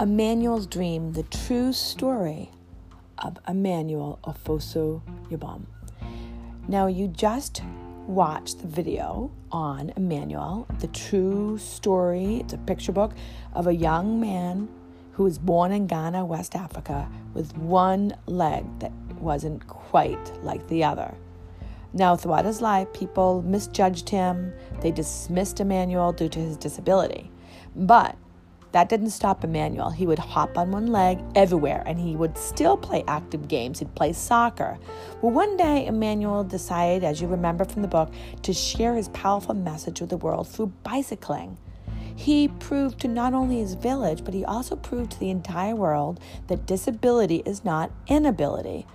Emmanuel's Dream, the true story of Emmanuel Ofosu Yeboah. Now, you just watched the video on Emmanuel, the true story. It's a picture book of a young man who was born in Ghana, West Africa, with one leg that wasn't quite like the other. Now, throughout his life, people misjudged him. They dismissed Emmanuel due to his disability. But that didn't stop Emmanuel. He would hop on one leg everywhere and he would still play active games. He'd play soccer. Well, one day, Emmanuel decided, as you remember from the book, to share his powerful message with the world through bicycling. He proved to not only his village, but he also proved to the entire world that disability is not inability.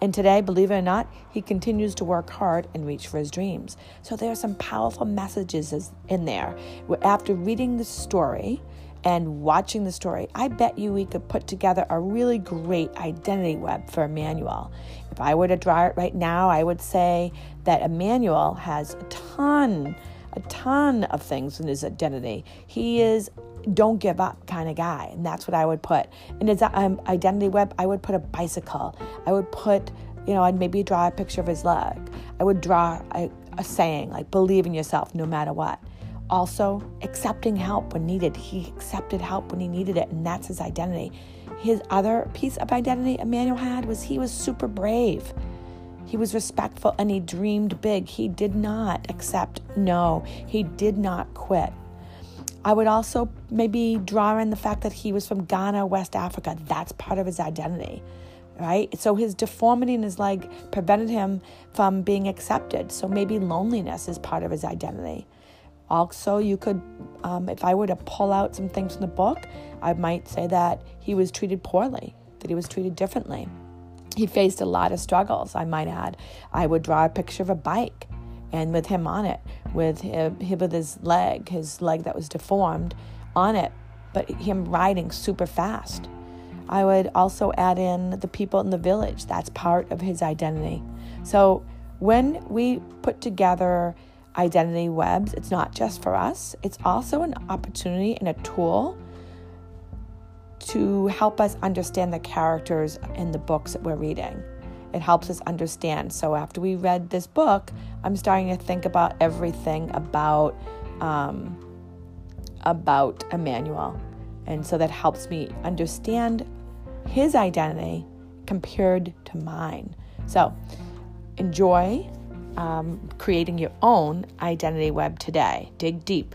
And today, believe it or not, he continues to work hard and reach for his dreams. So there are some powerful messages in there. After reading the story and watching the story, I bet you we could put together a really great identity web for Emmanuel. If I were to draw it right now, I would say that Emmanuel has a ton a ton of things in his identity. He is don't give up kind of guy, and that's what I would put in his um, identity web. I would put a bicycle. I would put, you know, I'd maybe draw a picture of his leg. I would draw a, a saying like "Believe in yourself, no matter what." Also, accepting help when needed. He accepted help when he needed it, and that's his identity. His other piece of identity Emmanuel had was he was super brave. He was respectful and he dreamed big. He did not accept no. He did not quit. I would also maybe draw in the fact that he was from Ghana, West Africa. That's part of his identity, right? So his deformity in his leg prevented him from being accepted. So maybe loneliness is part of his identity. Also, you could, um, if I were to pull out some things from the book, I might say that he was treated poorly, that he was treated differently he faced a lot of struggles, I might add. I would draw a picture of a bike and with him on it, with him, him with his leg, his leg that was deformed on it, but him riding super fast. I would also add in the people in the village. That's part of his identity. So when we put together identity webs, it's not just for us, it's also an opportunity and a tool to help us understand the characters in the books that we're reading. It helps us understand. So after we read this book, I'm starting to think about everything about um, about Emmanuel, and so that helps me understand his identity compared to mine. So enjoy um, creating your own identity web today. Dig deep